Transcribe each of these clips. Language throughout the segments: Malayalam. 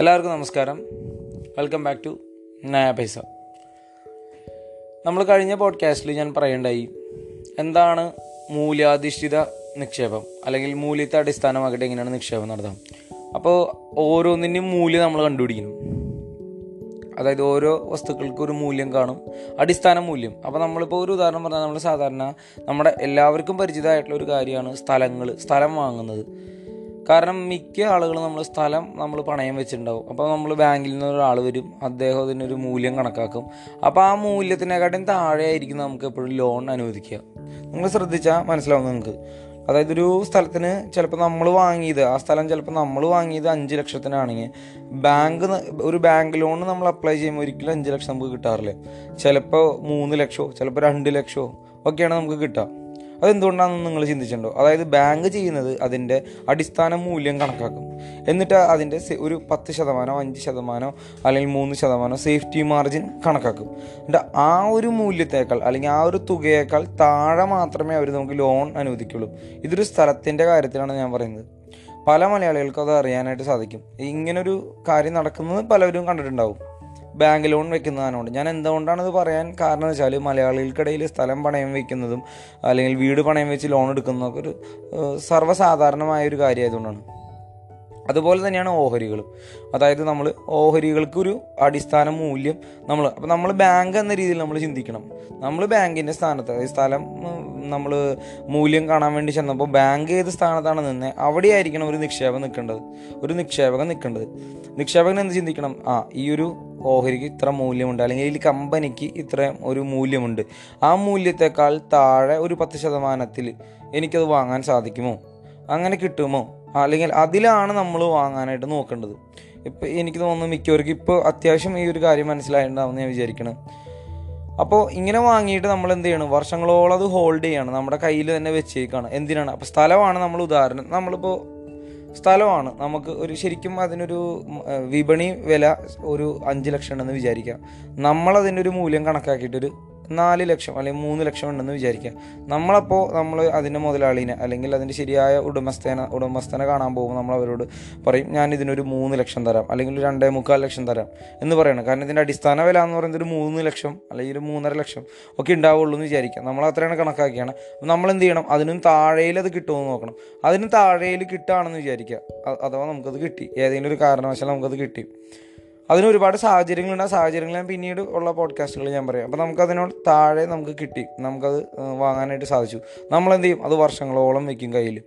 എല്ലാവർക്കും നമസ്കാരം. വെൽക്കം ബാക്ക് ടു നയ പൈസ നമ്മൾ കഴിഞ്ഞ പോഡ്കാസ്റ്റിൽ ഞാൻ പറയേണ്ടായി എന്താണ് മൂല്യാധിഷ്ഠിത നിക്ഷേപം? അല്ലെങ്കിൽ മൂല്യത്തെ അടിസ്ഥാനമാക്കിയിട്ട് എങ്ങനെയാണ് നിക്ഷേപം നടത്താം? അപ്പോൾ ഓരോന്നിന്റെയും മൂല്യം നമ്മൾ കണ്ടുപിടിക്കണം. അതായത് ഓരോ വസ്തുക്കൾക്കും ഒരു മൂല്യം കാണും അടിസ്ഥാന മൂല്യം. അപ്പോൾ നമ്മളിപ്പോൾ ഒരു ഉദാഹരണം പറഞ്ഞാൽ നമ്മൾ സാധാരണ നമ്മുടെ എല്ലാവർക്കും പരിചിതമായിട്ടുള്ള ഒരു കാര്യമാണ് സ്ഥലങ്ങൾ സ്ഥലം വാങ്ങുന്നത്. കാരണം മിക്ക ആളുകൾ നമ്മൾ സ്ഥലം നമ്മൾ പണയം വെച്ചിട്ടുണ്ടാവും. അപ്പോൾ നമ്മൾ ബാങ്കിൽ നിന്ന് ഒരാൾ വരും അദ്ദേഹം അതിനൊരു മൂല്യം കണക്കാക്കും. അപ്പോൾ ആ മൂല്യത്തിനെക്കാട്ടും താഴെയായിരിക്കും നമുക്ക് എപ്പോഴും ലോൺ അനുവദിക്കുക. നിങ്ങൾ ശ്രദ്ധിച്ചാൽ മനസ്സിലാവും നിങ്ങൾക്ക്. അതായത് ഒരു സ്ഥലത്തിന് ചിലപ്പോൾ നമ്മൾ വാങ്ങിയത് ആ സ്ഥലം ചിലപ്പോൾ നമ്മൾ വാങ്ങിയത് അഞ്ച് ലക്ഷത്തിനാണെങ്കിൽ ബാങ്ക് ഒരു ബാങ്ക് ലോൺ നമ്മൾ അപ്ലൈ ചെയ്യുമ്പോൾ ഒരിക്കലും അഞ്ച് ലക്ഷം നമുക്ക് കിട്ടാറില്ല. ചിലപ്പോൾ മൂന്ന് ലക്ഷമോ ചിലപ്പോൾ രണ്ട് ലക്ഷമോ ഒക്കെയാണ് നമുക്ക് കിട്ടുക. അതെന്തുകൊണ്ടാണെന്ന് നിങ്ങൾ ചിന്തിച്ചിട്ടുണ്ടോ? അതായത് ബാങ്ക് ചെയ്യുന്നത് അതിന്റെ അടിസ്ഥാന മൂല്യം കണക്കാക്കും. എന്നിട്ട് അതിന്റെ ഒരു പത്ത് ശതമാനോ അഞ്ച് ശതമാനോ അല്ലെങ്കിൽ മൂന്ന് ശതമാനോ സേഫ്റ്റി മാർജിൻ കണക്കാക്കും. എന്നിട്ട് ആ ഒരു മൂല്യത്തേക്കാൾ അല്ലെങ്കിൽ ആ ഒരു തുകയേക്കാൾ താഴെ മാത്രമേ അവർ നമുക്ക് ലോൺ അനുവദിക്കുള്ളൂ. ഇതൊരു സ്ഥലത്തിന്റെ കാര്യത്തിലാണ് ഞാൻ പറയുന്നത്. പല മലയാളികൾക്കും അത് അറിയാനായിട്ട് സാധിക്കും. ഇങ്ങനൊരു കാര്യം നടക്കുന്നത് പലവരും കണ്ടിട്ടുണ്ടാവും. ബാങ്ക് ലോൺ വെക്കുന്നതാണോണ്ട് ഞാൻ എന്തുകൊണ്ടാണ് ഇത് പറയാൻ കാരണം വെച്ചാൽ മലയാളികൾക്കിടയിൽ സ്ഥലം പണയം വെക്കുന്നതും അല്ലെങ്കിൽ വീട് പണയം വെച്ച് ലോൺ എടുക്കുന്നതൊക്കെ ഒരു സർവസാധാരണമായ ഒരു കാര്യമായതുകൊണ്ടാണ്. അതുപോലെ തന്നെയാണ് ഓഹരികളും. അതായത് നമ്മൾ ഓഹരികൾക്കൊരു അടിസ്ഥാന മൂല്യം നമ്മൾ അപ്പോൾ നമ്മൾ ബാങ്ക് എന്ന രീതിയിൽ നമ്മൾ ചിന്തിക്കണം. നമ്മൾ ബാങ്കിന്റെ സ്ഥാനത്ത് അതായത് സ്ഥലം നമ്മൾ മൂല്യം കാണാൻ വേണ്ടി ചെന്നപ്പോൾ ബാങ്ക് ഏത് സ്ഥാനത്താണ് നിന്നത് അവിടെയായിരിക്കണം ഒരു നിക്ഷേപം നിൽക്കേണ്ടത്. ഒരു നിക്ഷേപകൻ നിൽക്കേണ്ടത്. നിക്ഷേപകൻ എന്ത് ചിന്തിക്കണം? ആ ഈ ഒരു ഓഹരിക്ക് ഇത്ര മൂല്യമുണ്ട് അല്ലെങ്കിൽ ഈ കമ്പനിക്ക് ഇത്ര ഒരു മൂല്യമുണ്ട്. ആ മൂല്യത്തെക്കാൾ താഴെ ഒരു പത്ത് ശതമാനത്തിൽ എനിക്കത് വാങ്ങാൻ സാധിക്കുമോ? അങ്ങനെ കിട്ടുമോ? അല്ലെങ്കിൽ അതിലാണ് നമ്മൾ വാങ്ങാനായിട്ട് നോക്കേണ്ടത്. ഇപ്പം എനിക്ക് തോന്നുന്നു മിക്കവർക്കും ഇപ്പോൾ അത്യാവശ്യം ഈ ഒരു കാര്യം മനസ്സിലായിട്ടുണ്ടാവും ഞാൻ വിചാരിക്കണം. അപ്പോൾ ഇങ്ങനെ വാങ്ങിയിട്ട് നമ്മൾ എന്ത് ചെയ്യണം? വർഷങ്ങളോളം അത് ഹോൾഡ് ചെയ്യണം. നമ്മുടെ കയ്യിൽ തന്നെ വെച്ചേക്കാണ്. എന്തിനാണ്? അപ്പോൾ സ്ഥലമാണ് നമ്മൾ ഉദാഹരണം. നമ്മളിപ്പോൾ സ്ഥലമാണ്. നമുക്ക് ഒരു ശരിക്കും അതിനൊരു വിപണി വില ഒരു അഞ്ച് ലക്ഷം ഉണ്ടെന്ന് വിചാരിക്കാം. നമ്മളതിന്റെ ഒരു മൂല്യം കണക്കാക്കിയിട്ടൊരു നാല് ലക്ഷം അല്ലെങ്കിൽ മൂന്ന് ലക്ഷം ഉണ്ടെന്ന് വിചാരിക്കാം നമ്മളപ്പോൾ നമ്മൾ അതിന്റെ മുതലാളിനെ അല്ലെങ്കിൽ അതിന്റെ ശരിയായ ഉടമസ്ഥന ഉടമസ്ഥനെ കാണാൻ പോകുമ്പോൾ നമ്മൾ അവരോട് പറയും ഞാൻ ഇതിനൊരു മൂന്ന് ലക്ഷം തരാം അല്ലെങ്കിൽ ഒരു രണ്ടേ മുക്കാൽ ലക്ഷം തരാം എന്ന് പറയണം. കാരണം ഇതിന്റെ അടിസ്ഥാന വില എന്ന് പറയുന്നത് ഒരു മൂന്ന് ലക്ഷം അല്ലെങ്കിൽ ഒരു മൂന്നര ലക്ഷം ഒക്കെ ഉണ്ടാവുള്ളൂ എന്ന് വിചാരിക്കാം നമ്മൾ അത്രയാണ് കണക്കാക്കിയാണ്. നമ്മൾ എന്ത് ചെയ്യണം? അതിനും താഴെയിൽ അത് കിട്ടുമെന്ന് നോക്കണം. അതിനും താഴെയിൽ കിട്ടുകയാണെന്ന് വിചാരിക്കുക. അഥവാ നമുക്കത് കിട്ടി. ഏതെങ്കിലും ഒരു കാരണവശാൽ നമുക്കത് കിട്ടി. അതിന് ഒരുപാട് സാഹചര്യങ്ങളുണ്ട്. ആ സാഹചര്യങ്ങൾ പിന്നീട് ഉള്ള പോഡ്കാസ്റ്റുകൾ ഞാൻ പറയാം. അപ്പോൾ നമുക്കതിനോട് താഴെ നമുക്ക് കിട്ടി. നമുക്കത് വാങ്ങാനായിട്ട് സാധിച്ചു. നമ്മളെന്ത് ചെയ്യും? അത് വർഷങ്ങളോളം വയ്ക്കും കയ്യിൽ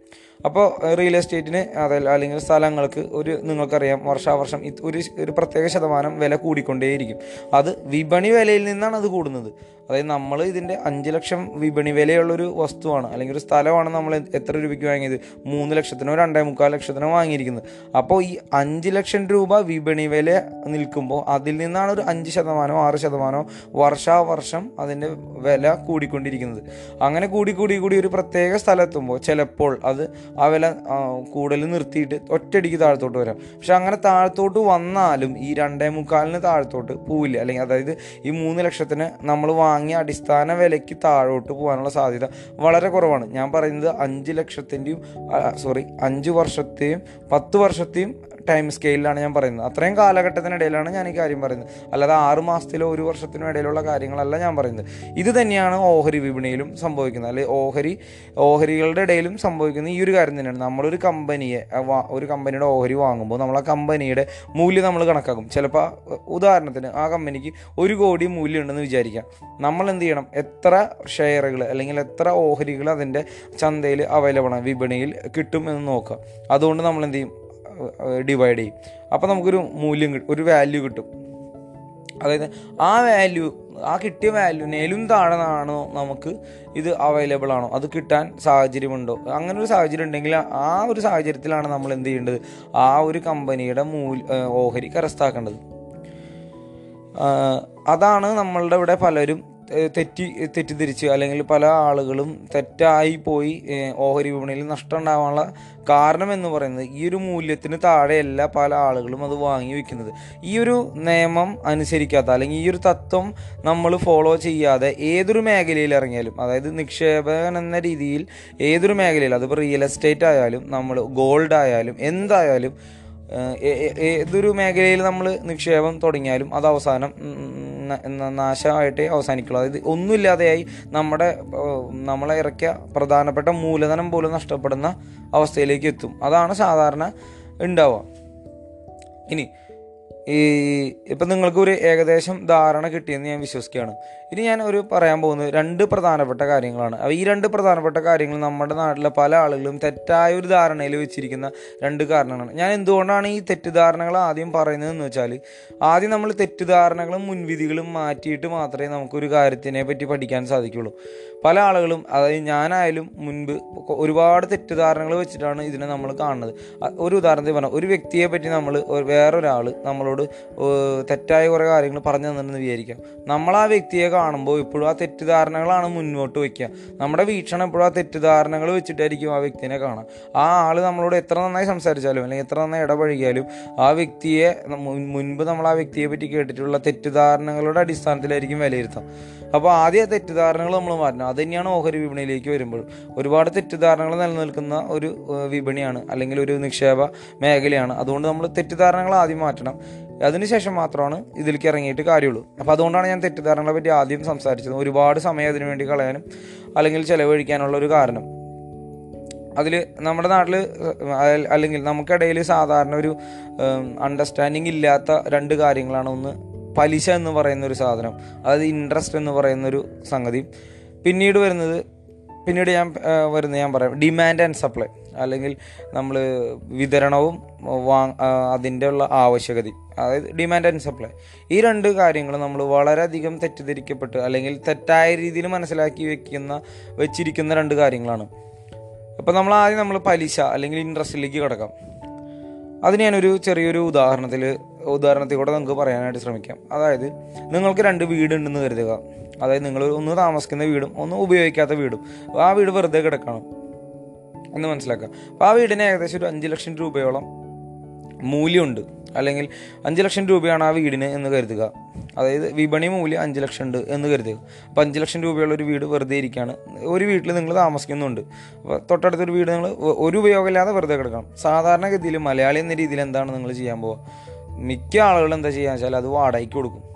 അപ്പോൾ റിയൽ എസ്റ്റേറ്റിന് അതല്ല അല്ലെങ്കിൽ സ്ഥലങ്ങൾക്ക് ഒരു നിങ്ങൾക്കറിയാം വർഷാവർഷം ഒരു ഒരു പ്രത്യേക ശതമാനം വില കൂടിക്കൊണ്ടേയിരിക്കും. അത് വിപണി വിലയിൽ നിന്നാണ് അത് കൂടുന്നത്. അതായത് നമ്മൾ ഇതിന്റെ അഞ്ച് ലക്ഷം വിപണി വിലയുള്ളൊരു വസ്തുവാണ് അല്ലെങ്കിൽ ഒരു സ്ഥലമാണ് നമ്മൾ എത്ര രൂപയ്ക്ക് വാങ്ങിയത്? മൂന്ന് ലക്ഷത്തിനോ രണ്ടേ മുക്കാൽ ലക്ഷത്തിനോ വാങ്ങിയിരിക്കുന്നത്. അപ്പോൾ ഈ അഞ്ച് ലക്ഷം രൂപ വിപണി വില നിൽക്കുമ്പോൾ അതിൽ നിന്നാണ് ഒരു അഞ്ച് ശതമാനമോ ആറ് ശതമാനമോ വർഷാവർഷം അതിന്റെ വില കൂടിക്കൊണ്ടിരിക്കുന്നത്. അങ്ങനെ കൂടി കൂടി കൂടി ഒരു പ്രത്യേക സ്ഥലത്തുമ്പോൾ ചിലപ്പോൾ അത് ആ വില കൂടുതൽ നിർത്തിയിട്ട് ഒറ്റയടിക്ക് താഴത്തോട്ട് വരാം. പക്ഷെ അങ്ങനെ താഴത്തോട്ട് വന്നാലും ഈ രണ്ടേ മുക്കാലിന് താഴത്തോട്ട് പോവില്ല. അല്ലെങ്കിൽ അതായത് ഈ മൂന്ന് ലക്ഷത്തിന് നമ്മൾ വാങ്ങിയ അടിസ്ഥാന വിലയ്ക്ക് താഴോട്ട് പോകാനുള്ള സാധ്യത വളരെ കുറവാണ്. ഞാൻ പറയുന്നത് അഞ്ച് ലക്ഷത്തിന്റെയും സോറി അഞ്ച് വർഷത്തെയും പത്ത് വർഷത്തെയും ടൈം സ്കെയിലാണ് ഞാൻ പറയുന്നത്. അത്രയും കാലഘട്ടത്തിനിടയിലാണ് ഞാൻ ഈ കാര്യം പറയുന്നത്. അല്ലാതെ ആറ് മാസത്തിലോ ഒരു വർഷത്തിനോ ഇടയിലുള്ള കാര്യങ്ങളല്ല ഞാൻ പറയുന്നത്. ഇത് തന്നെയാണ് ഓഹരി വിപണിയിലും സംഭവിക്കുന്നത്. അല്ലെങ്കിൽ ഓഹരി ഓഹരികളുടെ ഇടയിലും സംഭവിക്കുന്ന ഈ ഒരു കാര്യം തന്നെയാണ്. നമ്മളൊരു കമ്പനിയെ ഒരു കമ്പനിയുടെ ഓഹരി വാങ്ങുമ്പോൾ നമ്മൾ ആ കമ്പനിയുടെ മൂല്യം നമ്മൾ കണക്കാക്കും. ചിലപ്പോൾ ഉദാഹരണത്തിന് ആ കമ്പനിക്ക് ഒരു കോടി മൂല്യമുണ്ടെന്ന് വിചാരിക്കാം. നമ്മൾ എന്ത് ചെയ്യണം? എത്ര ഷെയറുകൾ അല്ലെങ്കിൽ എത്ര ഓഹരികൾ അതിന്റെ ചന്തയിൽ അവൈലബിൾ ആണ് വിപണിയിൽ കിട്ടും എന്ന് നോക്കുക. അതുകൊണ്ട് നമ്മൾ എന്ത് ചെയ്യും? ഡിവൈഡ് ചെയ്യും. അപ്പോൾ നമുക്കൊരു മൂല്യം കിട്ടും ഒരു വാല്യൂ കിട്ടും. അതായത് ആ വാല്യൂ ആ കിട്ടിയ വാല്യൂനേലും നേലും ആണോ നമുക്ക് ഇത് അവൈലബിൾ ആണോ? അത് കിട്ടാൻ സാഹചര്യമുണ്ടോ? അങ്ങനെ ഒരു സാഹചര്യം ഉണ്ടെങ്കിൽ ആ ഒരു സാഹചര്യത്തിലാണ് നമ്മൾ എന്ത് ചെയ്യേണ്ടത്? ആ ഒരു കമ്പനിയുടെ മൂല്യ ഓഹരി കരസ്ഥാക്കേണ്ടത്. അതാണ് നമ്മളുടെ ഇവിടെ പലരും തെറ്റി തെറ്റിദ്ധരിച്ച് അല്ലെങ്കിൽ പല ആളുകളും തെറ്റായി പോയി ഓഹരി വിപണിയിൽ നഷ്ടം ഉണ്ടാവാനുള്ള കാരണം എന്ന് പറയുന്നത് ഈ ഒരു മൂല്യത്തിന് താഴെയല്ല പല ആളുകളും അത് വാങ്ങി വെക്കുന്നത് ഈ ഒരു നിയമം അനുസരിക്കാത്ത അല്ലെങ്കിൽ ഈ ഒരു തത്വം നമ്മൾ ഫോളോ ചെയ്യാതെ ഏതൊരു മേഖലയിൽ ഇറങ്ങിയാലും അതായത് നിക്ഷേപകൻ എന്ന രീതിയിൽ ഏതൊരു മേഖലയിൽ അതിപ്പോൾ റിയൽ എസ്റ്റേറ്റ് ആയാലും നമ്മൾ ഗോൾഡ് ആയാലും എന്തായാലും ഏതൊരു മേഖലയിൽ നമ്മൾ നിക്ഷേപം തുടങ്ങിയാലും അത് അവസാനം നാശമായിട്ടേ അവസാനിക്കുള്ളൂ. അതായത് ഒന്നുമില്ലാതെയായി നമ്മുടെ നമ്മളെ ഇറക്കിയ പ്രധാനപ്പെട്ട മൂലധനം പോലും നഷ്ടപ്പെടുന്ന അവസ്ഥയിലേക്ക് എത്തും. അതാണ് സാധാരണ ഉണ്ടാവുക. ഇനി ഈ ഇപ്പം നിങ്ങൾക്ക് ഒരു ഏകദേശം ധാരണ കിട്ടിയെന്ന് ഞാൻ വിശ്വസിക്കുകയാണ്. ഇനി ഞാൻ ഒരു പറയാൻ പോകുന്നത് രണ്ട് പ്രധാനപ്പെട്ട കാര്യങ്ങളാണ്. ഈ രണ്ട് പ്രധാനപ്പെട്ട കാര്യങ്ങൾ നമ്മുടെ നാട്ടിലെ പല ആളുകളും തെറ്റായ ഒരു ധാരണയിൽ വെച്ചിരിക്കുന്ന രണ്ട് കാരണങ്ങളാണ്. ഞാൻ എന്തുകൊണ്ടാണ് ഈ തെറ്റിദ്ധാരണകൾ ആദ്യം പറയുന്നതെന്ന് വെച്ചാൽ ആദ്യം നമ്മൾ തെറ്റിദ്ധാരണകളും മുൻവിധികളും മാറ്റിയിട്ട് മാത്രമേ നമുക്കൊരു കാര്യത്തിനെ പറ്റി പഠിക്കാൻ സാധിക്കുള്ളൂ. പല ആളുകളും അതായത് ഞാനായാലും മുൻപ് ഒരുപാട് തെറ്റിദ്ധാരണകൾ വെച്ചിട്ടാണ് ഇതിനെ നമ്മൾ കാണുന്നത്. ഒരു ഉദാഹരണത്തിൽ പറഞ്ഞാൽ ഒരു വ്യക്തിയെ പറ്റി നമ്മൾ വേറൊരാൾ നമ്മളോട് ഏഹ്, തെറ്റായ കുറേ കാര്യങ്ങൾ പറഞ്ഞു തന്നിട്ടുണ്ടെന്ന് വിചാരിക്കാം. നമ്മൾ ആ വ്യക്തിയെ കാണുമ്പോൾ ഇപ്പോഴും ആ തെറ്റിദ്ധാരണകളാണ് മുന്നോട്ട് വയ്ക്കുക. നമ്മുടെ വീക്ഷണം എപ്പോഴും ആ തെറ്റിദ്ധാരണകൾ വെച്ചിട്ടായിരിക്കും ആ വ്യക്തിനെ കാണാം. ആ ആൾ നമ്മളോട് എത്ര നന്നായി സംസാരിച്ചാലും അല്ലെങ്കിൽ എത്ര നന്നായി ഇടപഴകിയാലും ആ വ്യക്തിയെ മുൻപ് നമ്മൾ ആ വ്യക്തിയെ പറ്റി കേട്ടിട്ടുള്ള തെറ്റിദ്ധാരണകളുടെ അടിസ്ഥാനത്തിലായിരിക്കും വിലയിരുത്താം. അപ്പോൾ ആദ്യ തെറ്റിദ്ധാരണകൾ നമ്മൾ മാറ്റണം. അത് തന്നെയാണ് ഓഹരി വിപണിയിലേക്ക് വരുമ്പോൾ. ഒരുപാട് തെറ്റിദ്ധാരണകൾ നിലനിൽക്കുന്ന ഒരു വിപണിയാണ് അല്ലെങ്കിൽ ഒരു നിക്ഷേപ മേഖലയാണ്. അതുകൊണ്ട് നമ്മൾ തെറ്റിദ്ധാരണകൾ ആദ്യം മാറ്റണം. അതിനുശേഷം മാത്രമാണ് ഇതിലേക്ക് ഇറങ്ങിയിട്ട് കാര്യമുള്ളൂ. അപ്പോൾ അതുകൊണ്ടാണ് ഞാൻ തെറ്റിദ്ധാരണകളെ പറ്റി ആദ്യം സംസാരിച്ചത്. ഒരുപാട് സമയം അതിനു വേണ്ടി കളയാനും അല്ലെങ്കിൽ ചിലവഴിക്കാനുള്ള ഒരു കാരണം. അതിൽ നമ്മുടെ നാട്ടിൽ അല്ലെങ്കിൽ നമുക്കിടയിൽ സാധാരണ ഒരു അണ്ടർസ്റ്റാൻഡിങ് ഇല്ലാത്ത രണ്ട് കാര്യങ്ങളാണ് ഒന്ന് പലിശ എന്ന് പറയുന്ന ഒരു സാധനം അതായത് ഇൻട്രസ്റ്റ് എന്ന് പറയുന്ന ഒരു സംഗതി. പിന്നീട് വരുന്നത് പിന്നീട് ഞാൻ വരുന്നത് ഞാൻ പറയാം. ഡിമാൻഡ് ആൻഡ് സപ്ലൈ അല്ലെങ്കിൽ നമ്മൾ വിതരണവും വാ അതിന്റെ ഉള്ള ആവശ്യകത അതായത് ഡിമാൻഡ് ആൻഡ് സപ്ലൈ ഈ രണ്ട് കാര്യങ്ങൾ നമ്മൾ വളരെയധികം തെറ്റിദ്ധരിക്കപ്പെട്ട് അല്ലെങ്കിൽ തെറ്റായ രീതിയിൽ മനസ്സിലാക്കി വെക്കുന്ന വെച്ചിരിക്കുന്ന രണ്ട് കാര്യങ്ങളാണ്. അപ്പോൾ നമ്മൾ ആദ്യം നമ്മൾ പലിശ അല്ലെങ്കിൽ ഇൻട്രസ്റ്റിലേക്ക് കിടക്കാം. അതിന് ഞാനൊരു ചെറിയൊരു ഉദാഹരണത്തിൽ ഉദാഹരണത്തിൽ കൂടെ നമുക്ക് പറയാനായിട്ട് ശ്രമിക്കാം. അതായത് നിങ്ങൾക്ക് രണ്ട് വീടുണ്ടെന്ന് കരുതുക. അതായത് നിങ്ങൾ ഒന്ന് താമസിക്കുന്ന വീടും ഒന്ന് ഉപയോഗിക്കാത്ത വീടും. ആ വീട് വെറുതെ കിടക്കണം. എന്ന് മനസ്സിലാക്കുക. അപ്പോൾ ആ വീടിന് ഏകദേശം ഒരു അഞ്ച് ലക്ഷം രൂപയോളം മൂല്യമുണ്ട്. അല്ലെങ്കിൽ അഞ്ച് ലക്ഷം രൂപയാണ് ആ വീടിന് എന്ന് കരുതുക. അതായത് വിപണി മൂല്യം അഞ്ച് ലക്ഷം ഉണ്ട് എന്ന് കരുതുക. അപ്പോൾ അഞ്ച് ലക്ഷം രൂപയുള്ള ഒരു വീട് വെറുതെ ഇരിക്കുകയാണ് ഒരു വീട്ടിൽ നിങ്ങൾ താമസിക്കുന്നുണ്ട്. അപ്പോൾ തൊട്ടടുത്തൊരു വീട് നിങ്ങൾ ഒരു ഉപയോഗമില്ലാതെ വെറുതെ കിടക്കണം. സാധാരണഗതിയിൽ മലയാളി എന്ന രീതിയിൽ എന്താണ് നിങ്ങൾ ചെയ്യാൻ പോവുക? മിക്ക ആളുകളും എന്താ ചെയ്യുക വെച്ചാൽ അത് വാടകയ്ക്ക് കൊടുക്കും.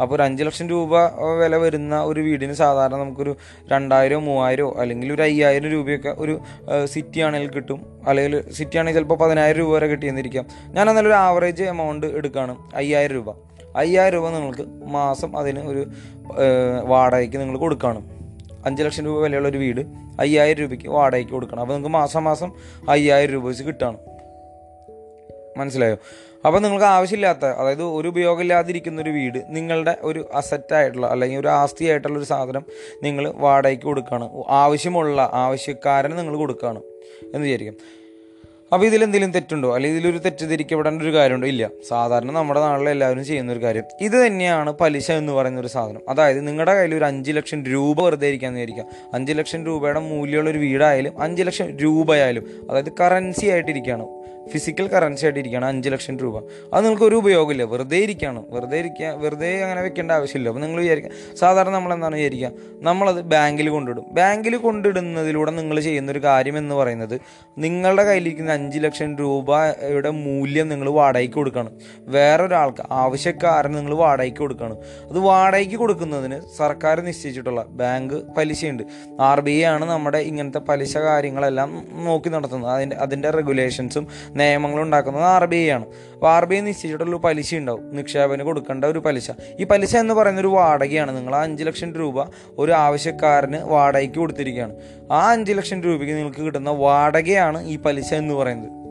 അപ്പോൾ ഒരു അഞ്ച് ലക്ഷം രൂപ വില വരുന്ന ഒരു വീടിന് സാധാരണ നമുക്കൊരു രണ്ടായിരോ മൂവായിരമോ അല്ലെങ്കിൽ ഒരു അയ്യായിരം രൂപയൊക്കെ ഒരു സിറ്റി ആണെങ്കിൽ കിട്ടും. അല്ലെങ്കിൽ സിറ്റി ആണെങ്കിൽ ചിലപ്പോൾ പതിനായിരം രൂപ വരെ കിട്ടിയെന്നിരിക്കാം. ഞാൻ എന്നാലും ഒരു ആവറേജ് എമൗണ്ട് എടുക്കുകയാണ് അയ്യായിരം രൂപ. അയ്യായിരം രൂപ നിങ്ങൾക്ക് മാസം അതിന് ഒരു വാടകയ്ക്ക് നിങ്ങൾ കൊടുക്കുകയാണ് അഞ്ച് ലക്ഷം രൂപ വിലയുള്ള ഒരു വീട് അയ്യായിരം രൂപയ്ക്ക് വാടകയ്ക്ക് കൊടുക്കണം. അപ്പോൾ നിങ്ങൾക്ക് മാസം മാസം അയ്യായിരം രൂപ വെച്ച് കിട്ടുകയാണ് മനസ്സിലായോ? അപ്പോൾ നിങ്ങൾക്ക് ആവശ്യമില്ലാത്ത അതായത് ഒരു ഉപയോഗമില്ലാതിരിക്കുന്ന ഒരു വീട് നിങ്ങളുടെ ഒരു അസറ്റായിട്ടുള്ള അല്ലെങ്കിൽ ഒരു ആസ്തിയായിട്ടുള്ള ഒരു സാധനം നിങ്ങൾ വാടകയ്ക്ക് കൊടുക്കുകയാണ്. ആവശ്യമുള്ള ആവശ്യക്കാരന് നിങ്ങൾ കൊടുക്കുകയാണ് എന്ന് വിചാരിക്കും. അപ്പോൾ ഇതിലെന്തെങ്കിലും തെറ്റുണ്ടോ? അല്ലെങ്കിൽ ഇതിലൊരു തെറ്റിദ്ധരിക്കപ്പെടേണ്ട ഒരു കാര്യമുണ്ടോ? ഇല്ല. സാധാരണ നമ്മുടെ നാട്ടിൽ എല്ലാവരും ചെയ്യുന്ന ഒരു കാര്യം. ഇത് തന്നെയാണ് പലിശ എന്ന് പറയുന്ന ഒരു സാധനം. അതായത് നിങ്ങളുടെ കയ്യിൽ ഒരു അഞ്ച് ലക്ഷം രൂപ വെറുതെ ഇരിക്കാമെന്ന് വിചാരിക്കാം അഞ്ച് ലക്ഷം രൂപയുടെ മൂല്യമുള്ള ഒരു വീടായാലും അഞ്ച് ലക്ഷം രൂപയായാലും അതായത് കറൻസി ആയിട്ടിരിക്കുകയാണ്. ഫിസിക്കൽ കറൻസി ആയിട്ടിരിക്കുകയാണ് അഞ്ച് ലക്ഷം രൂപ. അത് നിങ്ങൾക്ക് ഒരു ഉപയോഗമില്ല. വെറുതെ ഇരിക്കുകയാണ്. വെറുതെ ഇരിക്കുക വെറുതെ അങ്ങനെ വെക്കേണ്ട ആവശ്യമില്ല. അപ്പോൾ നിങ്ങൾ വിചാരിക്കുക സാധാരണ നമ്മൾ എന്താണ് വിചാരിക്കുക? നമ്മളത് ബാങ്കിൽ കൊണ്ടിടും. ബാങ്കിൽ കൊണ്ടിടുന്നതിലൂടെ നിങ്ങൾ ചെയ്യുന്ന ഒരു കാര്യം എന്ന് പറയുന്നത് നിങ്ങളുടെ കയ്യിലിരിക്കുന്ന അഞ്ച് ലക്ഷം രൂപയുടെ മൂല്യം നിങ്ങൾ വാടകയ്ക്ക് കൊടുക്കുകയാണ് വേറൊരാൾക്ക് ആവശ്യക്കാരന് നിങ്ങൾ വാടകയ്ക്ക് കൊടുക്കുകയാണ് അത് വാടകയ്ക്ക് കൊടുക്കുന്നതിന് സർക്കാർ നിശ്ചയിച്ചിട്ടുള്ള ബാങ്ക് പലിശയുണ്ട്. ആർ ബി ഐ ആണ് നമ്മുടെ ഇങ്ങനത്തെ പലിശ കാര്യങ്ങളെല്ലാം നോക്കി നടത്തുന്നത്. അതിന്റെ അതിന്റെ റെഗുലേഷൻസും നിയമങ്ങളും ഉണ്ടാക്കുന്നത് ആർ ബി ഐ ആണ്. അപ്പോൾ ആർ ബി ഐ നിശ്ചയിച്ചിട്ടുള്ള പലിശ ഉണ്ടാവും നിക്ഷേപന് കൊടുക്കേണ്ട ഒരു പലിശ. ഈ പലിശ എന്ന് പറയുന്ന ഒരു വാടകയാണ്. നിങ്ങൾ അഞ്ച് ലക്ഷം രൂപ ഒരു ആവശ്യക്കാരന് വാടകയ്ക്ക് കൊടുത്തിരിക്കുകയാണ്. ആ അഞ്ച് ലക്ഷം രൂപയ്ക്ക് നിങ്ങൾക്ക് കിട്ടുന്ന വാടകയാണ് ഈ പലിശ എന്ന് പറയുന്നത്.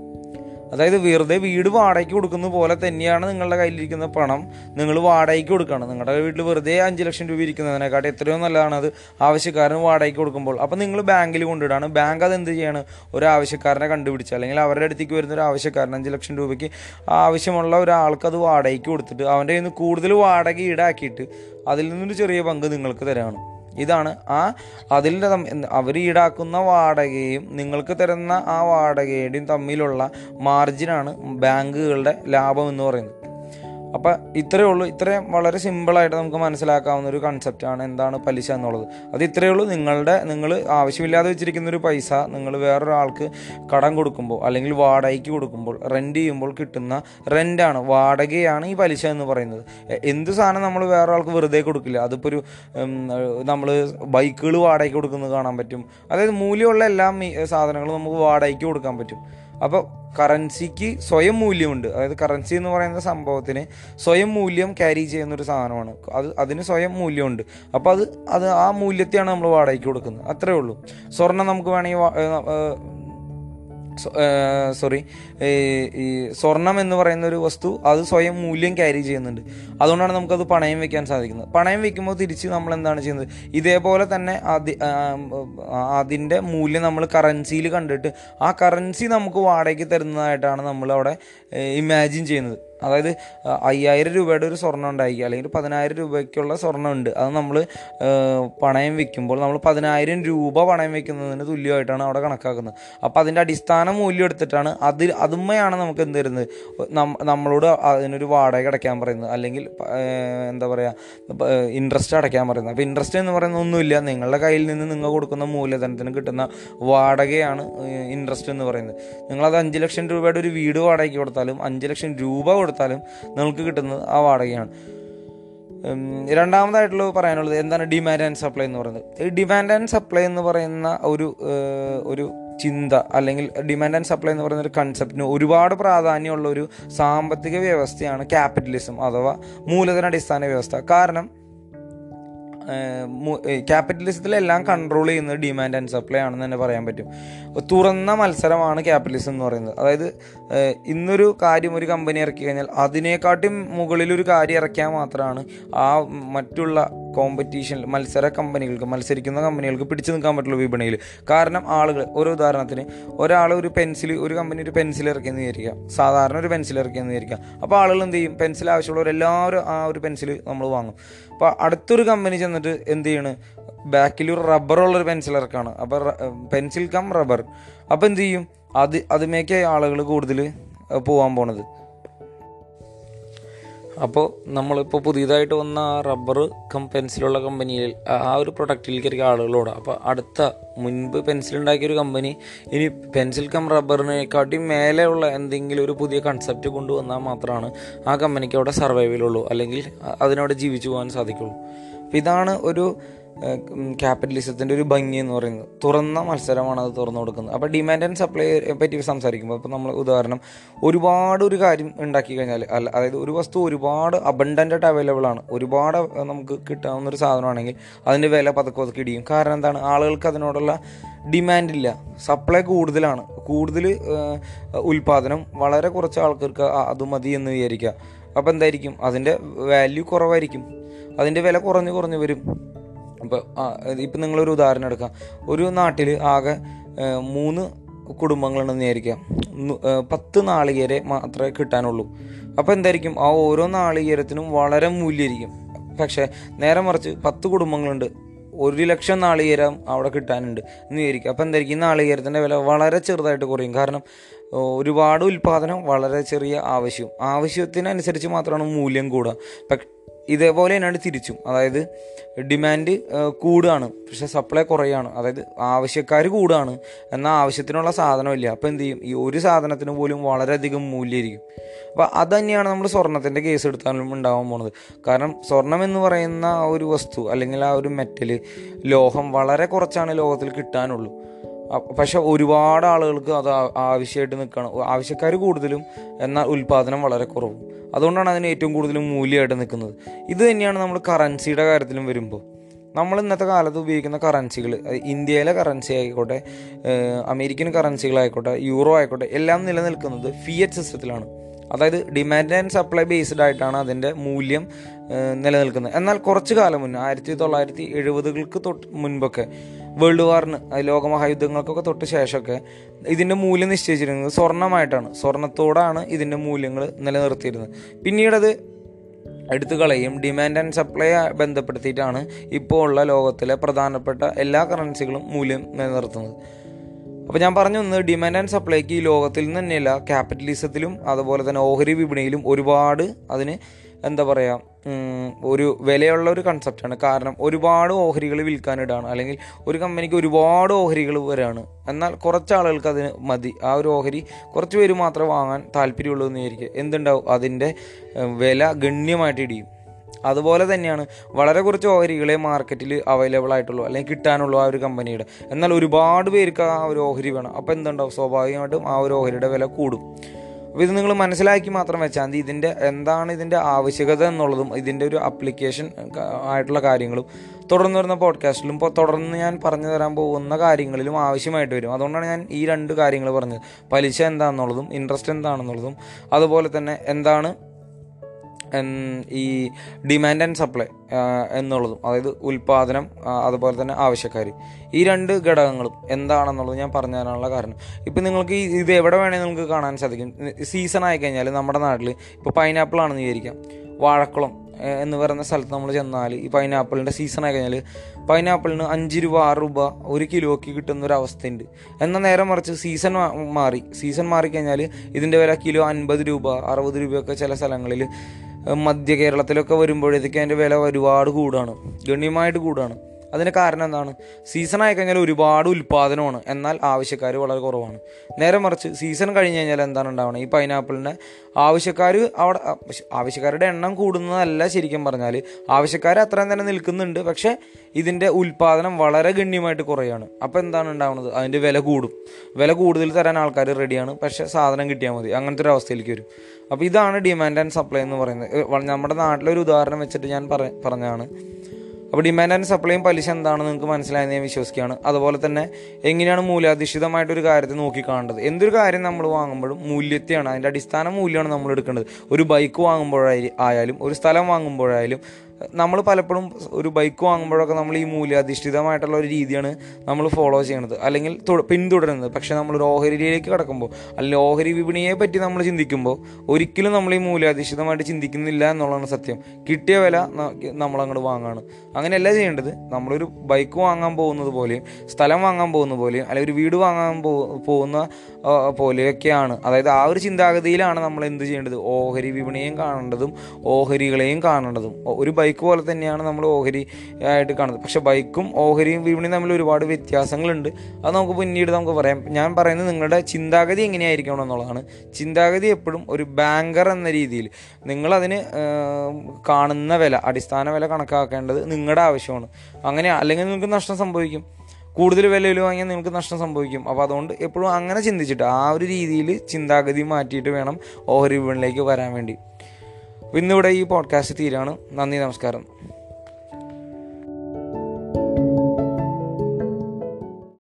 അതായത് വെറുതെ വീട് വാടകയ്ക്ക് കൊടുക്കുന്ന പോലെ തന്നെയാണ് നിങ്ങളുടെ കയ്യിലിരിക്കുന്ന പണം നിങ്ങൾ വാടകയ്ക്ക് കൊടുക്കണം നിങ്ങളുടെ വീട്ടിൽ വെറുതെ അഞ്ച് ലക്ഷം രൂപ ഇരിക്കുന്നതിനെക്കാട്ടി എത്രയോ നല്ലതാണ് അത്. ആവശ്യക്കാരന് വാടകയ്ക്ക് കൊടുക്കുമ്പോൾ. അപ്പോൾ നിങ്ങൾ ബാങ്കിൽ കൊണ്ടിടാണ് ബാങ്ക് അത് എന്ത് ചെയ്യാണ്? ഒരു ആവശ്യക്കാരനെ കണ്ടുപിടിച്ച് അല്ലെങ്കിൽ അവരുടെ അടുത്തേക്ക് വരുന്ന ഒരു ആവശ്യക്കാരൻ അഞ്ച് ലക്ഷം രൂപയ്ക്ക് ആവശ്യമുള്ള ഒരാൾക്ക് അത് വാടകയ്ക്ക് കൊടുത്തിട്ട് അവന്റെ കയ്യിൽ നിന്ന് കൂടുതൽ വാടക ഈടാക്കിയിട്ട് അതിൽ നിന്നൊരു ചെറിയ പങ്ക് നിങ്ങൾക്ക് തരാണ്. ഇതാണ് ആ അതിൽ അവർ ഈടാക്കുന്ന വാടകയും നിങ്ങൾക്ക് തരുന്ന ആ വാടകയുടെയും തമ്മിലുള്ള മാർജിനാണ് ബാങ്കുകളുടെ ലാഭം എന്ന് പറയുന്നത്. അപ്പം ഇത്രയേ ഉള്ളൂ. ഇത്രയും വളരെ സിമ്പിളായിട്ട് നമുക്ക് മനസ്സിലാക്കാവുന്ന ഒരു കൺസെപ്റ്റാണ് എന്താണ് പലിശ എന്നുള്ളത്. അത് ഇത്രയേ ഉള്ളൂ. നിങ്ങളുടെ നിങ്ങൾ ആവശ്യമില്ലാതെ വെച്ചിരിക്കുന്ന ഒരു പൈസ നിങ്ങൾ വേറൊരാൾക്ക് കടം കൊടുക്കുമ്പോൾ അല്ലെങ്കിൽ വാടകയ്ക്ക് കൊടുക്കുമ്പോൾ റെന്റ് ചെയ്യുമ്പോൾ കിട്ടുന്ന റെന്റാണ് വാടകയാണ് ഈ പലിശ എന്ന് പറയുന്നത്. എന്ത് സാധനം നമ്മൾ വേറൊരാൾക്ക് വെറുതെ കൊടുക്കില്ല. അതിപ്പോൾ ഒരു നമ്മൾ ബൈക്കുകൾ വാടകയ്ക്ക് കൊടുക്കുന്നത് കാണാൻ പറ്റും. അതായത് മൂല്യമുള്ള എല്ലാ സാധനങ്ങളും നമുക്ക് വാടകയ്ക്ക് കൊടുക്കാൻ പറ്റും. അപ്പോൾ കറൻസിക്ക് സ്വയം മൂല്യമുണ്ട്. അതായത് കറൻസി എന്ന് പറയുന്ന സംഭവത്തിന് സ്വയം മൂല്യം ക്യാരി ചെയ്യുന്ന ഒരു സാധനമാണ്. അത് അതിന് സ്വയം മൂല്യമുണ്ട്. അപ്പോൾ അത് അത് ആ മൂല്യത്തെയാണ് നമ്മൾ വാടകയ്ക്ക് കൊടുക്കുന്നത്. അത്രേ ഉള്ളൂ. സ്വർണം നമുക്ക് വേണമെങ്കിൽ സോറി ഈ സ്വർണം എന്ന് പറയുന്ന ഒരു വസ്തു അത് സ്വയം മൂല്യം ക്യാരി ചെയ്യുന്നുണ്ട്. അതുകൊണ്ടാണ് നമുക്കത് പണയം വെക്കാൻ സാധിക്കുന്നത്. പണയം വെക്കുമ്പോൾ തിരിച്ച് നമ്മൾ എന്താണ് ചെയ്യുന്നത്? ഇതേപോലെ തന്നെ അതി അതിന്റെ മൂല്യം നമ്മൾ കറൻസിയിൽ കണ്ടിട്ട് ആ കറൻസി നമുക്ക് വാടകയ്ക്ക് തരുന്നതായിട്ടാണ് നമ്മൾ അവിടെ ഇമാജിൻ ചെയ്യുന്നത്. അതായത് അയ്യായിരം രൂപയുടെ ഒരു സ്വർണം ഉണ്ടായിരിക്കുക അല്ലെങ്കിൽ പതിനായിരം രൂപയ്ക്കുള്ള സ്വർണം ഉണ്ട് അത് നമ്മൾ പണയം വെക്കുമ്പോൾ നമ്മൾ പതിനായിരം രൂപ പണയം വെക്കുന്നതിന് തുല്യമായിട്ടാണ് അവിടെ കണക്കാക്കുന്നത്. അപ്പോൾ അതിന്റെ അടിസ്ഥാന മൂല്യം എടുത്തിട്ടാണ് അതിൽ അതുമ്മയാണ് നമുക്ക് എന്ത് തരുന്നത്? നമ്മളോട് അതിനൊരു വാടക അടയ്ക്കാൻ പറയുന്നത്. അല്ലെങ്കിൽ എന്താ പറയുക ഇൻട്രസ്റ്റ് അടയ്ക്കാൻ പറയുന്നത്. അപ്പോൾ ഇൻട്രസ്റ്റ് എന്ന് പറയുന്ന ഒന്നുമില്ല. നിങ്ങളുടെ കയ്യിൽ നിന്ന് നിങ്ങൾ കൊടുക്കുന്ന മൂലധനത്തിന് കിട്ടുന്ന വാടകയാണ് ഇൻട്രസ്റ്റ് എന്ന് പറയുന്നത്. നിങ്ങളത് അഞ്ച് ലക്ഷം രൂപയുടെ ഒരു വീട് വാടകയ്ക്ക് കൊടുത്താലും അഞ്ച് ലക്ഷം രൂപ കൊടുത്താലും നിങ്ങൾക്ക് കിട്ടുന്നത് ആ വാടകയാണ്. രണ്ടാമതായിട്ടുള്ള പറയാനുള്ളത് എന്താണ് ഡിമാൻഡ് ആൻഡ് സപ്ലൈ എന്ന് പറയുന്നത്? ഡിമാൻഡ് ആൻഡ് സപ്ലൈ എന്ന് പറയുന്ന ഒരു ഒരു ചിന്ത അല്ലെങ്കിൽ ഡിമാൻഡ് ആൻഡ് സപ്ലൈ എന്ന് പറയുന്ന ഒരു കൺസെപ്റ്റിന് ഒരുപാട് പ്രാധാന്യമുള്ള ഒരു സാമ്പത്തിക വ്യവസ്ഥയാണ് ക്യാപിറ്റലിസം അഥവാ മൂലധന അടിസ്ഥാന വ്യവസ്ഥ. കാരണം ക്യാപിറ്റലിസത്തിലെല്ലാം കൺട്രോൾ ചെയ്യുന്നത് ഡിമാൻഡ് ആൻഡ് സപ്ലൈ ആണെന്ന് തന്നെ പറയാൻ പറ്റും. തുറന്ന മത്സരമാണ് ക്യാപിറ്റലിസം എന്ന് പറയുന്നത്. അതായത് ഇന്നൊരു കാര്യം ഒരു കമ്പനി ഇറക്കി കഴിഞ്ഞാൽ അതിനേക്കാട്ടും മുകളിലൊരു കാര്യം ഇറക്കിയാൽ മാത്രമാണ് ആ മറ്റുള്ള കോമ്പറ്റീഷൻ മത്സര കമ്പനികൾക്ക് മത്സരിക്കുന്ന കമ്പനികൾക്ക് പിടിച്ചു നിൽക്കാൻ പറ്റുള്ളൂ വിപണിയിൽ. കാരണം ആളുകൾ ഒരു ഉദാഹരണത്തിന് ഒരാൾ ഒരു പെൻസിൽ ഒരു കമ്പനി ഒരു പെൻസിൽ ഇറക്കിയെന്ന് വിചാരിക്കുക. സാധാരണ ഒരു പെൻസിൽ ഇറക്കിയെന്ന് വിചാരിക്കുക. അപ്പോൾ ആളുകൾ എന്ത് ചെയ്യും? പെൻസിൽ ആവശ്യമുള്ളവർ എല്ലാവരും ആ ഒരു പെൻസിൽ നമ്മൾ വാങ്ങും. അപ്പോൾ അടുത്തൊരു കമ്പനി ചെന്നിട്ട് എന്ത് ചെയ്യണ്? ബാക്കിൽ ഒരു റബ്ബറുള്ളൊരു പെൻസിൽ ഇറക്കാണ്. അപ്പോൾ പെൻസിൽ കം റബ്ബർ അപ്പോൾ എന്ത് ചെയ്യും? അത് അതുമേക്കായി ആളുകൾ കൂടുതൽ പോകാൻ പോണത്. അപ്പോൾ നമ്മളിപ്പോൾ പുതിയതായിട്ട് വന്ന ആ റബ്ബർ കം പെൻസിലുള്ള കമ്പനിയിൽ ആ- ഒരു പ്രൊഡക്റ്റിലേക്കായിരിക്കും ആളുകളോട്. അപ്പോൾ അടുത്ത മുൻപ് പെൻസിൽ ഉണ്ടാക്കിയ ഒരു കമ്പനി ഇനി പെൻസിൽ കം റബ്ബറിനെക്കാട്ടി മേലെയുള്ള എന്തെങ്കിലും ഒരു പുതിയ കൺസെപ്റ്റ് കൊണ്ടുവന്നാൽ മാത്രമാണ് ആ കമ്പനിക്ക് അവിടെ സർവൈവലുള്ളൂ അല്ലെങ്കിൽ അതിനവിടെ ജീവിച്ചു പോകാൻ സാധിക്കുള്ളൂ. അപ്പോൾ ഇതാണ് ഒരു ക്യാപിറ്റലിസത്തിന്റെ ഒരു ഭംഗി എന്ന് പറയുന്നത്. തുറന്ന മത്സരമാണ് അത് തുറന്നു കൊടുക്കുന്നത്. അപ്പോൾ ഡിമാൻഡ് ആൻഡ് സപ്ലൈ പറ്റി സംസാരിക്കുമ്പോൾ ഇപ്പോൾ നമ്മൾ ഉദാഹരണം ഒരുപാട് ഒരു കാര്യം ഉണ്ടാക്കി കഴിഞ്ഞാൽ അല്ല അതായത് ഒരു വസ്തു ഒരുപാട് അബണ്ടന്റായിട്ട് അവൈലബിൾ ആണ്. ഒരുപാട് നമുക്ക് കിട്ടാവുന്ന ഒരു സാധനമാണെങ്കിൽ അതിന്റെ വില പതുക്കെ പതുക്കെ ഇടിയും. കാരണം എന്താണ്? ആളുകൾക്ക് അതിനോടുള്ള ഡിമാൻഡ് ഇല്ല. സപ്ലൈ കൂടുതലാണ്. കൂടുതൽ ഉൽപ്പാദനം വളരെ കുറച്ച് ആൾക്കാർക്ക് അത് മതി എന്ന് വിചാരിക്കുക. അപ്പോൾ എന്തായിരിക്കും? അതിന്റെ വാല്യൂ കുറവായിരിക്കും. അതിന്റെ വില കുറഞ്ഞ് കുറഞ്ഞ് വരും. അപ്പോൾ ഇപ്പം നിങ്ങളൊരു ഉദാഹരണം എടുക്കാം. ഒരു നാട്ടിൽ ആകെ മൂന്ന് കുടുംബങ്ങളുണ്ടെന്ന് വിചാരിക്കാം. പത്ത് നാളികേരെ മാത്രമേ കിട്ടാനുള്ളൂ. അപ്പോൾ എന്തായിരിക്കും? ആ ഓരോ നാളികേരത്തിനും വളരെ മൂല്യമായിരിക്കും. പക്ഷേ നേരെ മറിച്ച് പത്ത് കുടുംബങ്ങളുണ്ട്. ഒരു ലക്ഷം നാളികേരം അവിടെ കിട്ടാനുണ്ട് എന്ന് വിചാരിക്കും. അപ്പോൾ എന്തായിരിക്കും? ഈ നാളികേരത്തിന്റെ വില വളരെ ചെറുതായിട്ട് കുറയും. കാരണം ഒരുപാട് ഉൽപ്പാദനം വളരെ ചെറിയ ആവശ്യം. ആവശ്യത്തിനനുസരിച്ച് മാത്രമാണ് മൂല്യം കൂടുക. ഇതേപോലെ തന്നെയാണ് തിരിച്ചും. അതായത് ഡിമാൻഡ് കൂടുകയാണ്. പക്ഷെ സപ്ലൈ കുറയാണ്. അതായത് ആവശ്യക്കാർ കൂടുകയാണ്. എന്നാൽ ആവശ്യത്തിനുള്ള സാധനമില്ല. അപ്പോൾ എന്ത് ചെയ്യും? ഈ ഒരു സാധനത്തിന് പോലും വളരെയധികം മൂല്യമായിരിക്കും. അപ്പോൾ അത് തന്നെയാണ് നമ്മൾ സ്വർണത്തിന്റെ കേസ് എടുത്താലും ഉണ്ടാവാൻ പോണത്. കാരണം സ്വർണം എന്ന് പറയുന്ന ആ ഒരു വസ്തു അല്ലെങ്കിൽ ആ ഒരു മെറ്റൽ ലോഹം വളരെ കുറച്ചാണ് ലോകത്തിൽ കിട്ടാനുള്ളൂ. പക്ഷെ ഒരുപാട് ആളുകൾക്ക് അത് ആവശ്യമായിട്ട് നിൽക്കണം. ആവശ്യക്കാർ കൂടുതലും എന്നാൽ ഉൽപ്പാദനം വളരെ കുറവും. അതുകൊണ്ടാണ് അതിന് ഏറ്റവും കൂടുതൽ മൂല്യമായിട്ട് നിൽക്കുന്നത്. ഇത് തന്നെയാണ് നമ്മൾ കറൻസിയുടെ കാര്യത്തിലും വരുമ്പോൾ. നമ്മൾ ഇന്നത്തെ കാലത്ത് ഉപയോഗിക്കുന്ന കറൻസികൾ ഇന്ത്യയിലെ കറൻസി ആയിക്കോട്ടെ അമേരിക്കൻ കറൻസികളായിക്കോട്ടെ യൂറോ ആയിക്കോട്ടെ എല്ലാം നിലനിൽക്കുന്നത് ഫിയറ്റ് സിസ്റ്റത്തിലാണ് അതായത് ഡിമാൻഡ് ആൻഡ് സപ്ലൈ ബേസ്ഡ് ആയിട്ടാണ് അതിന്റെ മൂല്യം നിലനിൽക്കുന്നത്. എന്നാൽ കുറച്ച് കാലം മുന്നേ ആയിരത്തി തൊള്ളായിരത്തി എഴുപതുകൾക്ക് തൊട്ട് മുൻപൊക്കെ വേൾഡ് വാറിന് ലോകമഹായുദ്ധങ്ങൾക്കൊക്കെ തൊട്ട് ശേഷമൊക്കെ ഇതിന്റെ മൂല്യം നിശ്ചയിച്ചിരുന്നത് സ്വർണമായിട്ടാണ് സ്വർണത്തോടാണ് ഇതിന്റെ മൂല്യങ്ങൾ നിലനിർത്തിയിരുന്നത്. പിന്നീടത് എടുത്തു കളയും ഡിമാൻഡ് ആൻഡ് സപ്ലൈ ബന്ധപ്പെടുത്തിയിട്ടാണ് ഇപ്പോൾ ഉള്ള ലോകത്തിലെ പ്രധാനപ്പെട്ട എല്ലാ കറൻസികളും മൂല്യം നിലനിർത്തുന്നത്. അപ്പോൾ ഞാൻ പറഞ്ഞു വന്നത് ഡിമാൻഡ് ആൻഡ് സപ്ലൈക്ക് ഈ ലോകത്തിൽ നിന്ന് തന്നെയല്ല ക്യാപിറ്റലിസത്തിലും അതുപോലെ തന്നെ ഓഹരി വിപണിയിലും ഒരുപാട് അതിന് എന്താ പറയുക ഒരു വിലയുള്ള ഒരു കൺസെപ്റ്റാണ് കാരണം ഒരുപാട് ഓഹരികൾ വിൽക്കാനിടാണ്. അല്ലെങ്കിൽ ഒരു കമ്പനിക്ക് ഒരുപാട് ഓഹരികൾ വരാണ്. എന്നാൽ കുറച്ച് ആളുകൾക്ക് അതിന് മതി. ആ ഒരു ഓഹരി കുറച്ച് പേര് മാത്രമേ വാങ്ങാൻ താല്പര്യമുള്ളൂ എന്ന് വിചാരിക്കുക. എന്തുണ്ടാവും? അതിന്റെ വില ഗണ്യമായിട്ട് ഇടിയും. അതുപോലെ തന്നെയാണ് വളരെ കുറച്ച് ഓഹരികളെ മാർക്കറ്റിൽ അവൈലബിൾ ആയിട്ടുള്ളൂ. അല്ലെങ്കിൽ കിട്ടാനുള്ളൂ ആ ഒരു കമ്പനിയുടെ എന്നാൽ ഒരുപാട് പേർക്ക് ആ ഒരു ഓഹരി വേണം. അപ്പോൾ എന്തുണ്ടാവും? സ്വാഭാവികമായിട്ടും ആ ഒരു ഓഹരിയുടെ വില കൂടും. അപ്പോൾ ഇത് നിങ്ങൾ മനസ്സിലാക്കി മാത്രം വെച്ചാൽ മതി. ഇതിന്റെ എന്താണ് ഇതിന്റെ ആവശ്യകത എന്നുള്ളതും ഇതിന്റെ ഒരു അപ്ലിക്കേഷൻ ആയിട്ടുള്ള കാര്യങ്ങളും തുടർന്ന് വരുന്ന പോഡ്കാസ്റ്റിലും ഇപ്പോൾ തുടർന്ന് ഞാൻ പറഞ്ഞു തരാൻ പോകുന്ന കാര്യങ്ങളിലും ആവശ്യമായിട്ട് വരും. അതുകൊണ്ടാണ് ഞാൻ ഈ രണ്ട് കാര്യങ്ങൾ പറഞ്ഞത്. പലിശ എന്താണെന്നുള്ളതും ഇൻട്രസ്റ്റ് എന്താണെന്നുള്ളതും അതുപോലെ തന്നെ എന്താണ് ഈ ഡിമാൻഡ് ആൻഡ് സപ്ലൈ എന്നുള്ളതും അതായത് ഉൽപാദനം അതുപോലെ തന്നെ ആവശ്യക്കാർ ഈ രണ്ട് ഘടകങ്ങളും എന്താണെന്നുള്ളത് ഞാൻ പറഞ്ഞു തരാനുള്ള കാരണം. ഇപ്പം നിങ്ങൾക്ക് ഇത് എവിടെ വേണമെങ്കിൽ നിങ്ങൾക്ക് കാണാൻ സാധിക്കും. സീസൺ ആയി കഴിഞ്ഞാൽ നമ്മുടെ നാട്ടിൽ ഇപ്പോൾ പൈനാപ്പിൾ ആണെന്ന് വിചാരിക്കാം. വാഴക്കുളം എന്ന് പറയുന്ന സ്ഥലത്ത് നമ്മൾ ചെന്നാൽ ഈ പൈനാപ്പിളിന്റെ സീസൺ ആയി കഴിഞ്ഞാൽ പൈനാപ്പിളിന് അഞ്ച് രൂപ ആറ് രൂപ ഒരു കിലോയ്ക്ക് കിട്ടുന്ന ഒരു അവസ്ഥയുണ്ട്. എന്നാൽ നേരെ മറിച്ച് സീസൺ മാറി. സീസൺ മാറിക്കഴിഞ്ഞാൽ ഇതിന്റെ വില കിലോ അൻപത് രൂപ അറുപത് രൂപയൊക്കെ ചില സ്ഥലങ്ങളിൽ മധ്യ കേരളത്തിലൊക്കെ വരുമ്പോഴത്തേക്ക് അതിന്റെ വില ഒരുപാട് കൂടുകയാണ്. ഗണ്യമായിട്ട് കൂടുകയാണ്. അതിന് കാരണം എന്താണ്? സീസൺ ആയി കഴിഞ്ഞാൽ ഒരുപാട് ഉൽപ്പാദനമാണ് എന്നാൽ ആവശ്യക്കാർ വളരെ കുറവാണ്. നേരെ മറിച്ച് സീസൺ കഴിഞ്ഞ് കഴിഞ്ഞാൽ എന്താണ് ഉണ്ടാവുന്നത് ഈ പൈനാപ്പിളിന്റെ ആവശ്യക്കാർ അവിടെ ആവശ്യക്കാരുടെ എണ്ണം കൂടുന്നതല്ല ശരിക്കും പറഞ്ഞാൽ ആവശ്യക്കാർ അത്രയും തന്നെ നിൽക്കുന്നുണ്ട്. പക്ഷേ ഇതിന്റെ ഉൽപ്പാദനം വളരെ ഗണ്യമായിട്ട് കുറയാണ്. അപ്പോൾ എന്താണ് ഉണ്ടാവുന്നത് അതിന്റെ വില കൂടും. വില കൂടുതൽ തരാൻ ആൾക്കാർ റെഡിയാണ് പക്ഷേ സാധനം കിട്ടിയാൽ മതി. അങ്ങനത്തെ ഒരു അവസ്ഥയിലേക്ക് വരും. അപ്പോൾ ഇതാണ് ഡിമാൻഡ് ആൻഡ് സപ്ലൈ എന്ന് പറയുന്നത്. നമ്മുടെ നാട്ടിലൊരു ഉദാഹരണം വെച്ചിട്ട് ഞാൻ പറഞ്ഞാണ് അപ്പോൾ ഡിമാൻഡ് ആൻഡ് സപ്ലൈയും പലിശ എന്താണെന്ന് നിങ്ങൾക്ക് മനസ്സിലായെന്ന് ഞാൻ വിശ്വസിക്കുകയാണ്. അതുപോലെ തന്നെ എങ്ങനെയാണ് മൂല്യാധിഷ്ഠിതമായിട്ടൊരു കാര്യത്തെ നോക്കിക്കാണേണ്ടത്? എന്തൊരു കാര്യം നമ്മൾ വാങ്ങുമ്പോഴും മൂല്യത്തെയാണ് അതിന്റെ അടിസ്ഥാന മൂല്യമാണ് നമ്മൾ എടുക്കേണ്ടത്. ഒരു ബൈക്ക് വാങ്ങുമ്പോഴായി ആയാലും ഒരു സ്ഥലം വാങ്ങുമ്പോഴായാലും നമ്മൾ പലപ്പോഴും ഒരു ബൈക്ക് വാങ്ങുമ്പോഴൊക്കെ നമ്മൾ ഈ മൂല്യാധിഷ്ഠിതമായിട്ടുള്ള ഒരു രീതിയാണ് നമ്മൾ ഫോളോ ചെയ്യണത്. അല്ലെങ്കിൽ പിന്തുടരുന്നത്. പക്ഷേ ഒരു ഓഹരിയിലേക്ക് കടക്കുമ്പോൾ അല്ലെങ്കിൽ ഓഹരി വിപണിയെ പറ്റി നമ്മൾ ചിന്തിക്കുമ്പോൾ ഒരിക്കലും നമ്മൾ ഈ മൂല്യാധിഷ്ഠിതമായിട്ട് ചിന്തിക്കുന്നില്ല എന്നുള്ളതാണ് സത്യം. കിട്ടിയ വില നമ്മളങ്ങോട്ട് വാങ്ങാണ്. അങ്ങനെയല്ല ചെയ്യേണ്ടത്. നമ്മളൊരു ബൈക്ക് വാങ്ങാൻ പോകുന്നത് പോലെയും സ്ഥലം വാങ്ങാൻ പോകുന്ന പോലെയും അല്ലെങ്കിൽ ഒരു വീട് വാങ്ങാൻ പോകുന്ന പോലെയൊക്കെയാണ്. അതായത് ആ ഒരു ചിന്താഗതിയിലാണ് നമ്മൾ എന്ത് ചെയ്യേണ്ടത്? ഓഹരി വിപണിയെയും കാണേണ്ടതും ഓഹരികളെയും കാണേണ്ടതും. ഒരു ബൈക്ക് പോലെ തന്നെയാണ് നമ്മൾ ഓഹരി ആയിട്ട് കാണുന്നത്. പക്ഷെ ബൈക്കും ഓഹരിയും വിപണിയും തമ്മിൽ ഒരുപാട് വ്യത്യാസങ്ങളുണ്ട്. അത് നമുക്ക് പിന്നീട് നമുക്ക് പറയാം. ഞാൻ പറയുന്നത് നിങ്ങളുടെ ചിന്താഗതി എങ്ങനെയായിരിക്കണം എന്നുള്ളതാണ്. ചിന്താഗതി എപ്പോഴും ഒരു ബാങ്കർ എന്ന രീതിയിൽ. നിങ്ങളതിന് കാണുന്ന വില അടിസ്ഥാന വില കണക്കാക്കേണ്ടത് നിങ്ങളുടെ ആവശ്യമാണ്. അങ്ങനെ അല്ലെങ്കിൽ നിങ്ങൾക്ക് നഷ്ടം സംഭവിക്കും. കൂടുതൽ വിലയിൽ വാങ്ങിയാൽ നിങ്ങൾക്ക് നഷ്ടം സംഭവിക്കും. അപ്പോൾ അതുകൊണ്ട് എപ്പോഴും അങ്ങനെ ചിന്തിച്ചിട്ട് ആ ഒരു രീതിയിൽ ചിന്താഗതി മാറ്റിയിട്ട് വേണം ഓഹരി വിപണിയിലേക്ക് വരാൻ വേണ്ടി. ഇന്നിവിടെ ഈ പോഡ്കാസ്റ്റ് തീരാണ്. നന്ദി നമസ്കാരം.